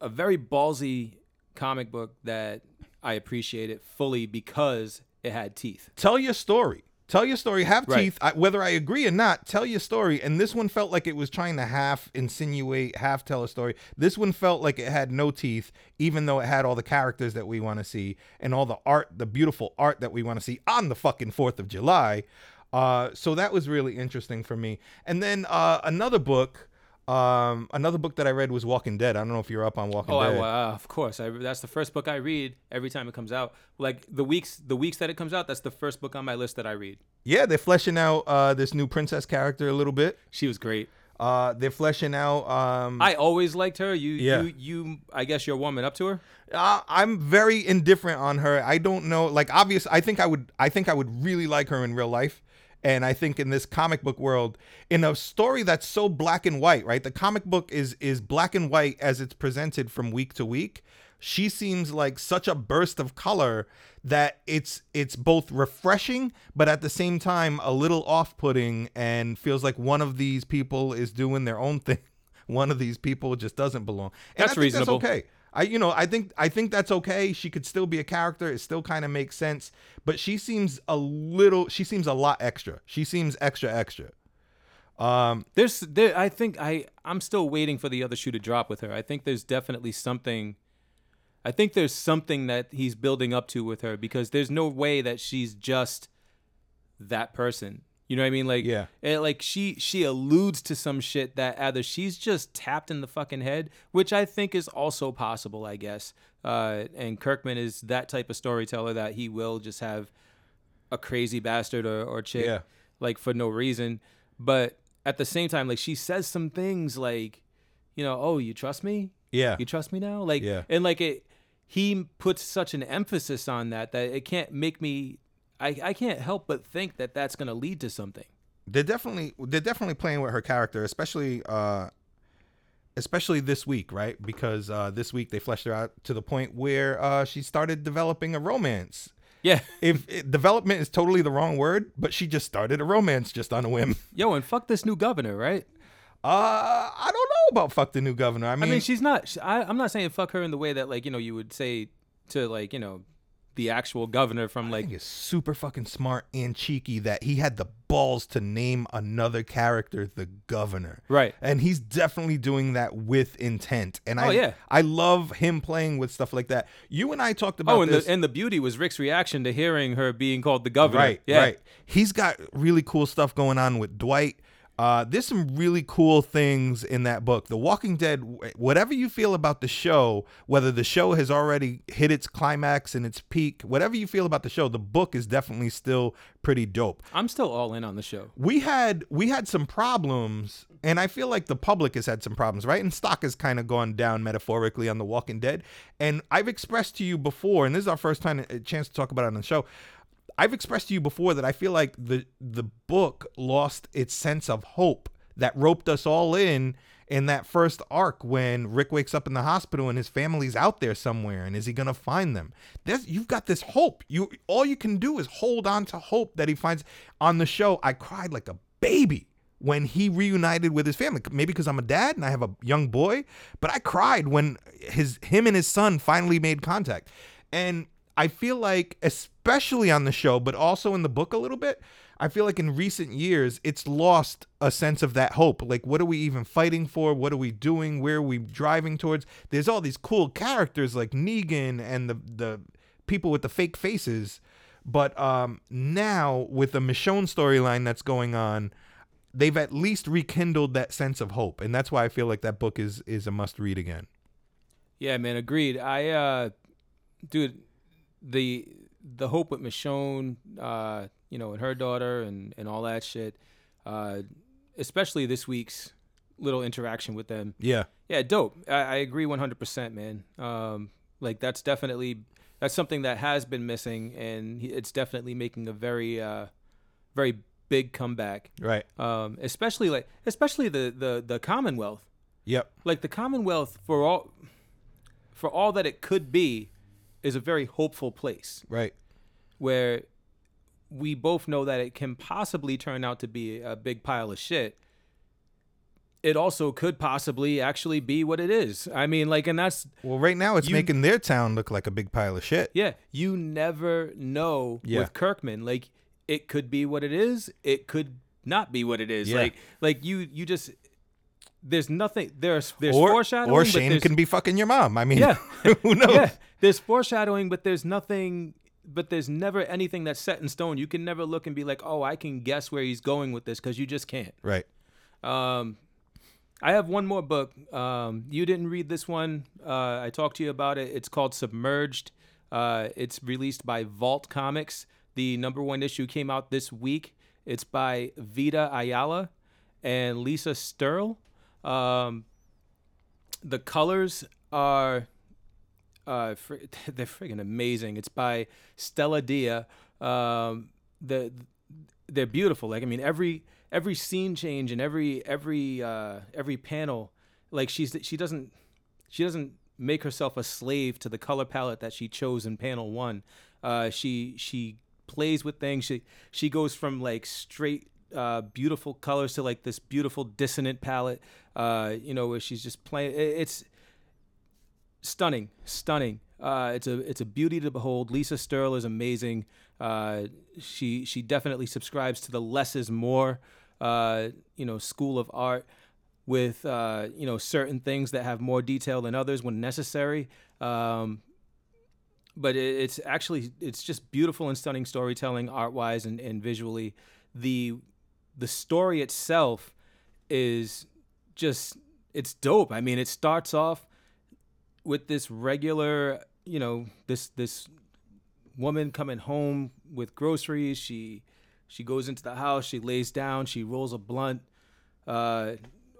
a very ballsy comic book that I appreciated fully because it had teeth. tell your story. Tell your story. Have Right. teeth. I, whether I agree or not, tell your story. And this one felt like it was trying to half insinuate, half tell a story. This one felt like it had no teeth, even though it had all the characters that we want to see and all the art, the beautiful art that we want to see on the fucking 4th of July. Uh, so that was really interesting for me. And then uh, another book. Um, another book that I read was Walking Dead. I don't know if you're up on Walking Dead. Oh, I, Dead. uh, of course. I, that's the first book I read every time it comes out. Like the weeks, the weeks that it comes out, that's the first book on my list that I read. yeah, they're fleshing out uh, this new princess character a little bit. She was great. Uh, they're fleshing out. Um, I always liked her. You, Yeah. you, you. I guess you're warming up to her. Uh, I'm very indifferent on her. I don't know. Like, obvious. I think I would. I think I would really like her in real life. And I think in this comic book world, in a story that's so black and white, right? The comic book is is black and white as it's presented from week to week. She seems like such a burst of color that it's it's both refreshing, but at the same time a little off-putting, and feels like one of these people is doing their own thing. One of these people just doesn't belong. And That's reasonable. That's okay. I you know I think I think that's okay. She could still be a character. It still kind of makes sense. But she seems a little. She seems a lot extra. She seems extra extra. Um, There's there I think I I'm still waiting for the other shoe to drop with her. I think there's definitely something I think there's something that he's building up to with her because there's no way that she's just that person. You know what I mean? Like Yeah. eh, like she she alludes to some shit that either she's just tapped in the fucking head, which I think is also possible, I guess. Uh, and Kirkman is that type of storyteller that he will just have a crazy bastard or, or chick Yeah. like for no reason. But at the same time, like she says some things like, you know, oh, you trust me? yeah, You trust me now? Like, Yeah. and like it, he puts such an emphasis on that that it can't make me. I, I can't help but think that that's going to lead to something. they're definitely they're definitely playing with her character, especially uh, especially this week, right? Because uh, this week they fleshed her out to the point where uh, she started developing a romance. Yeah. If it, development is totally the wrong word, but she just started a romance just on a whim. Yo, and fuck this new governor, right? Uh, I don't know about fuck the new governor. I mean, I mean, she's not. She, I, I'm not saying fuck her in the way that like you know you would say to like you know the actual governor from I like it's super fucking smart and cheeky that he had the balls to name another character the governor. right. And he's definitely doing that with intent. And oh, I Oh, yeah. I love him playing with stuff like that. You and I talked about Oh, and this. the and the beauty was Rick's reaction to hearing her being called the governor. right, yeah. right. He's got really cool stuff going on with Dwight. Uh, there's some really cool things in that book. The Walking Dead, whatever you feel about the show, whether the show has already hit its climax and its peak, whatever you feel about the show, the book is definitely still pretty dope. I'm still all in on the show. we had we had some problems and i feel like the public has had some problems right and stock has kind of gone down metaphorically on the walking dead and i've expressed to you before and this is our first time a chance to talk about it on the show i've expressed to you before that i feel like the the book lost its sense of hope that roped us all in in that first arc when Rick wakes up in the hospital and his family's out there somewhere and is he gonna find them? There's you've got this hope. You all you can do is hold on to hope that he finds on the show. I cried like a baby when he reunited with his family. Maybe because I'm a dad and I have a young boy, but I cried when his him and his son finally made contact. And I feel like, especially on the show, but also in the book a little bit, I feel like in recent years, it's lost a sense of that hope. Like, what are we even fighting for? What are we doing? Where are we driving towards? There's all these cool characters like Negan and the, the people with the fake faces. But um, now, with the Michonne storyline that's going on, they've at least rekindled that sense of hope. And that's why I feel like that book is, is a must read again. Yeah, man, agreed. I uh dude, the the hope with Michonne, uh, you know, and her daughter and and all that shit. Uh especially this week's little interaction with them. Yeah. Yeah, dope. I, I agree 100%, man. Um like that's definitely that's something that has been missing and he- it's definitely making a very uh very big comeback. Right. Um especially like especially the the the Commonwealth Yep. like the Commonwealth for all for all that it could be is a very hopeful place Right. where we both know that it can possibly turn out to be a big pile of shit. It also could possibly actually be what it is. I mean, like, and that's Well, right now it's You- making their town look like a big pile of shit. yeah, you never know Yeah. with Kirkman. Like, it could be what it is. It could not be what it is. Yeah. Like, like you, you just there's nothing. There's there's or foreshadowing. or Shane can be fucking your mom. I mean, Yeah. who knows? yeah, there's foreshadowing, but there's nothing. But there's never anything that's set in stone. You can never look and be like, "Oh, I can guess where he's going with this," because you just can't. Right. Um, I have one more book. Um, you didn't read this one. Uh, I talked to you about it. It's called Submerged. Uh, it's released by Vault Comics. The number one issue came out this week. It's by Vita Ayala and Lisa Sterle. Um, the colors are uh, fr- they're friggin' amazing. It's by Stelladia. Um, the they're beautiful. Like I mean, every every scene change and every every uh, every panel, like she's she doesn't she doesn't make herself a slave to the color palette that she chose in panel one. Uh, she she plays with things. She she goes from like straight uh, beautiful colors to like this beautiful dissonant palette. Uh, you know, where she's just playing. It's stunning, stunning. Uh, it's a it's a beauty to behold. Lisa Sterle is amazing. Uh, she she definitely subscribes to the less is more uh, you know, school of art with uh, you know certain things that have more detail than others when necessary. Um, but it, it's actually it's just beautiful and stunning storytelling, art wise and, and visually. The the story itself is just it's dope. I mean, it starts off with this regular, you know, this this woman coming home with groceries. She she goes into the house, she lays down, she rolls a blunt uh,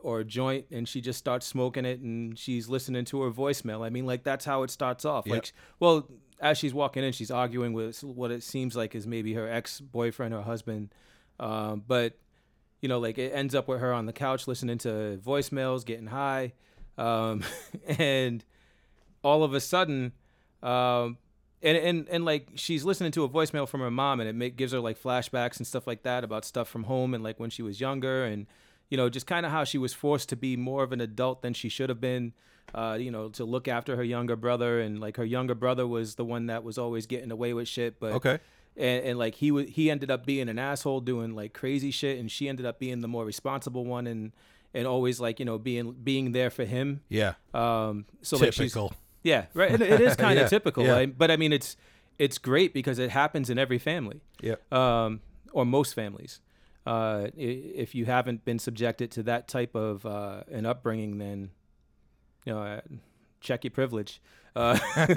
or a joint, and she just starts smoking it, and she's listening to her voicemail. I mean, like that's how it starts off. Yep. Like, well, as she's walking in, she's arguing with what it seems like is maybe her ex boyfriend or husband, um, but you know, like it ends up with her on the couch listening to voicemails, getting high, um, and all of a sudden, um, and and and like she's listening to a voicemail from her mom, and it make, gives her like flashbacks and stuff like that about stuff from home and like when she was younger, and you know, just kind of how she was forced to be more of an adult than she should have been. Uh, you know, to look after her younger brother, and like her younger brother was the one that was always getting away with shit, but Okay. And, and like he was he ended up being an asshole doing like crazy shit and she ended up being the more responsible one and and always like you know being being there for him Yeah. um so like she's Typical. yeah right it, it is kind of Yeah, typical yeah. right? but i mean it's it's great because it happens in every family yeah um or most families uh if you haven't been subjected to that type of uh an upbringing then you know uh, check your privilege. Uh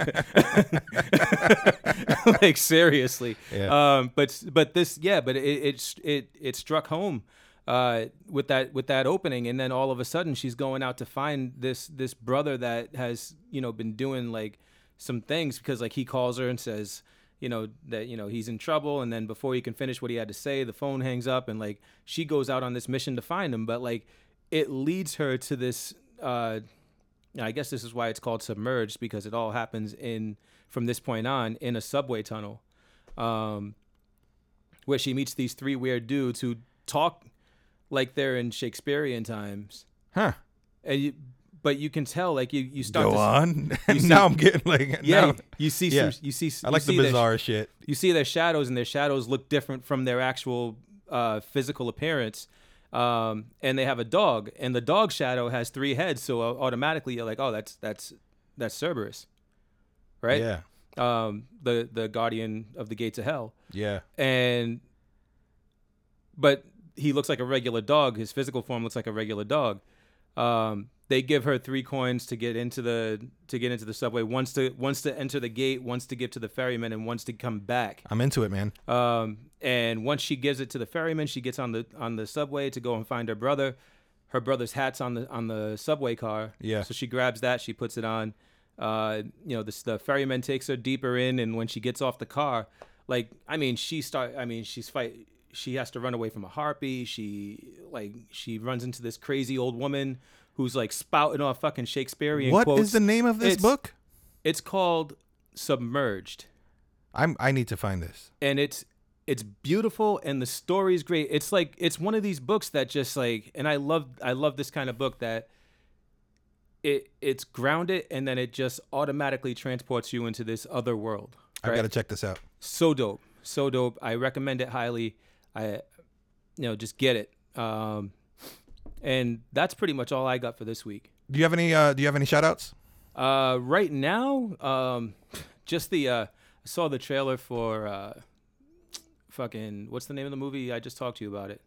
like seriously. Yeah. um but but this yeah but it it it, it struck home uh with that with that opening. And then all of a sudden she's going out to find this this brother that has you know been doing like some things because like he calls her and says you know that you know he's in trouble. And then before he can finish what he had to say the phone hangs up and like she goes out on this mission to find him. But like it leads her to this uh I guess this is why it's called submerged because it all happens in from this point on in a subway tunnel, um, where she meets these three weird dudes who talk like they're in Shakespearean times, Huh. and you, but you can tell like you you start Go to on. you see- now I'm getting like yeah now- you see yeah. some you see I like the see their- bizarre shit. you see their shadows and their shadows look different from their actual uh, physical appearance um, and they have a dog and the dog shadow has three heads so uh, automatically you're like oh that's that's that's cerberus right Yeah. um, the the guardian of the gates of hell Yeah. and but he looks like a regular dog his physical form looks like a regular dog um, they give her three coins to get into the to get into the subway once to once to enter the gate once to give to the ferryman and once to come back I'm into it, man. um, and once she gives it to the ferryman, she gets on the on the subway to go and find her brother. Her brother's hat's on the on the subway car. Yeah. So she grabs that, she puts it on. Uh, you know, the the ferryman takes her deeper in, and when she gets off the car, like I mean, she start. I mean, she's fight. She has to run away from a harpy. She like she runs into this crazy old woman who's like spouting off fucking Shakespearean What is quotes. the name of this It's- book? It's called Submerged I'm I need to find this. and it's it's beautiful and the story's great. It's like it's one of these books that just like and I love I love this kind of book that it it's grounded and then it just automatically transports you into this other world. I've got to check this out. so dope. So dope. I recommend it highly. I you know, just get it. Um and that's pretty much all I got for this week. Do you have any uh do you have any shout outs? Uh, right now, um, just the uh, I saw the trailer for uh, fucking what's the name of the movie? I just talked to you about it.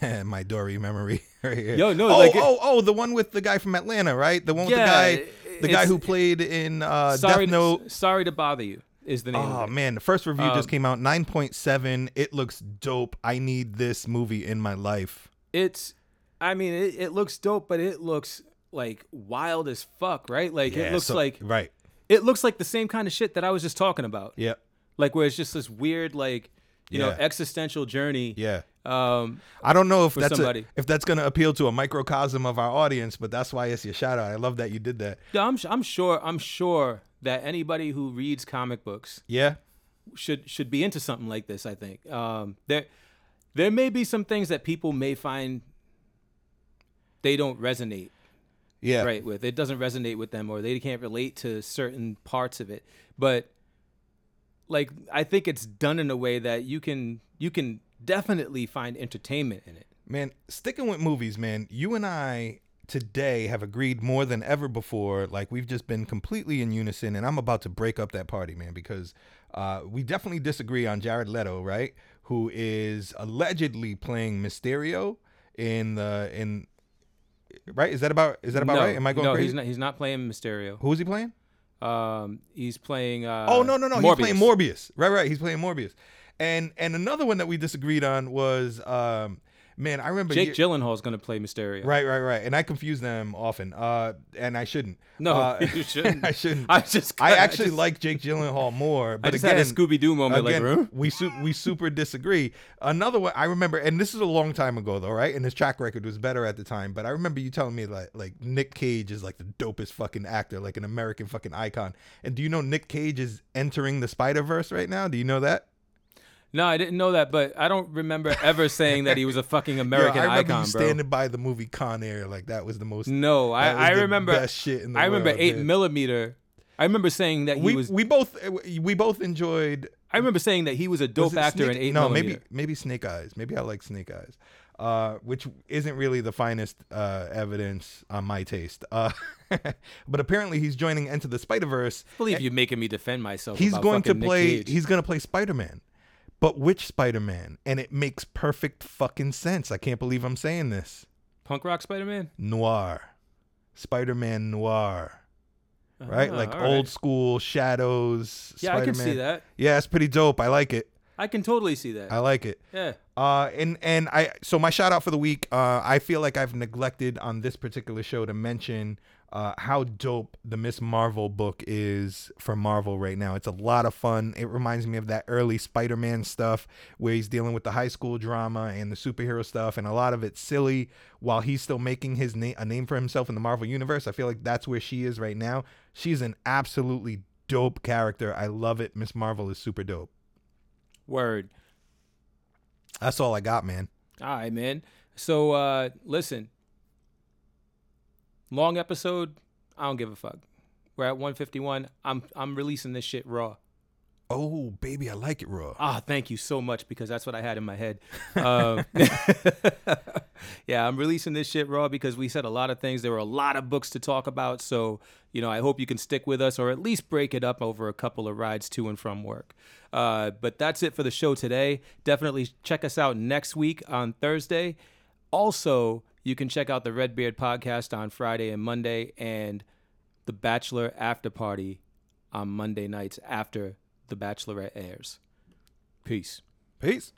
My Dory memory right here. Yo, no, oh, like- oh, oh, the one with the guy from Atlanta, right? The one with Yeah, the guy, the guy who played in uh, sorry, Death Note. sorry to bother you is the name. Oh man, the first review Um, just came out, nine point seven. It looks dope. I need this movie in my life. It's, I mean, it, it looks dope, but it looks like wild as fuck, right? Like Yeah, it looks so- like right. it looks like the same kind of shit that I was just talking about. Yeah, Like where it's just this weird, like you know, existential journey. yeah. Um, I don't know if that's a, if that's gonna appeal to a microcosm of our audience, but that's why it's your shout out. I love that you did that. yeah, I'm I'm sure I'm sure that anybody who reads comic books Yeah, should should be into something like this. I think um, there there may be some things that people may find they don't resonate yeah, right with. It doesn't resonate with them, or they can't relate to certain parts of it. But like, I think it's done in a way that you can you can definitely find entertainment in it. Man, sticking with movies, man, you and I today have agreed more than ever before. Like we've just been completely in unison, and I'm about to break up that party, man, because uh, we definitely disagree on Jared Leto, right? Who is allegedly playing Mysterio in the in right? Is that about is that about no, right? Am I going no, crazy? he's not. He's not playing Mysterio. Who is he playing? Um, he's playing. Uh, oh no no no! Morbius. He's playing Morbius. Right right. He's playing Morbius. And and another one that we disagreed on was um man I remember Jake ye- Gyllenhaal is going to play Mysterio. Right, right, right. And I confuse them often. Uh, and I shouldn't. No, Uh, you shouldn't. I shouldn't. I just. I actually just, like Jake Gyllenhaal more, but I just again, had a Scooby Doo moment. again, like, huh? we su- we super disagree. Another one I remember, and this is a long time ago though, right? And his track record was better at the time. But I remember you telling me like like Nick Cage is like the dopest fucking actor, like an American fucking icon. And do you know Nick Cage is entering the Spider Verse right now? Do you know that? No, I didn't know that, but I don't remember ever saying that he was a fucking Yo, American I remember icon, you bro. standing by the movie Con Air, like that was the most. No, I, I remember. best shit in the I remember world, eight man. millimeter. I remember saying that he we was. we both we both enjoyed I remember saying that he was a dope it actor Snake- in eight no millimeter. maybe maybe Snake Eyes maybe I like Snake Eyes uh, which isn't really the finest uh, evidence on my taste uh, but apparently he's joining Into the Spider Verse believe you're making me defend myself. he's going to play he's going to play Spider Man but which Spider Man and it makes perfect fucking sense I can't believe I'm saying this punk rock Spider Man. noir Spider Man noir right like old right. school shadows Yeah, I can see that. yeah it's pretty dope I like it I can totally see that. I like it yeah. Uh, and and I so my shout out for the week. Uh, I feel like I've neglected on this particular show to mention uh, how dope the Miss Marvel book is for Marvel right now. It's a lot of fun. It reminds me of that early Spider-Man stuff where he's dealing with the high school drama and the superhero stuff, and a lot of it's silly while he's still making his name a name for himself in the Marvel universe. I feel like that's where she is right now. She's an absolutely dope character. I love it. Miss Marvel is super dope. Word. That's all I got, man. All right, man. So uh listen. Long episode. I don't give a fuck. We're at 151. I'm I'm releasing this shit raw. Oh, baby, I like it raw. Ah, thank you so much because that's what I had in my head. Um, yeah, I'm releasing this shit raw because we said a lot of things. There were a lot of books to talk about, so you know I hope you can stick with us or at least break it up over a couple of rides to and from work. Uh, but that's it for the show today. Definitely check us out next week on Thursday. Also, you can check out the Redbeard podcast on Friday and Monday, and the Bachelor After Party on Monday nights after The Bachelorette airs. Peace. Peace.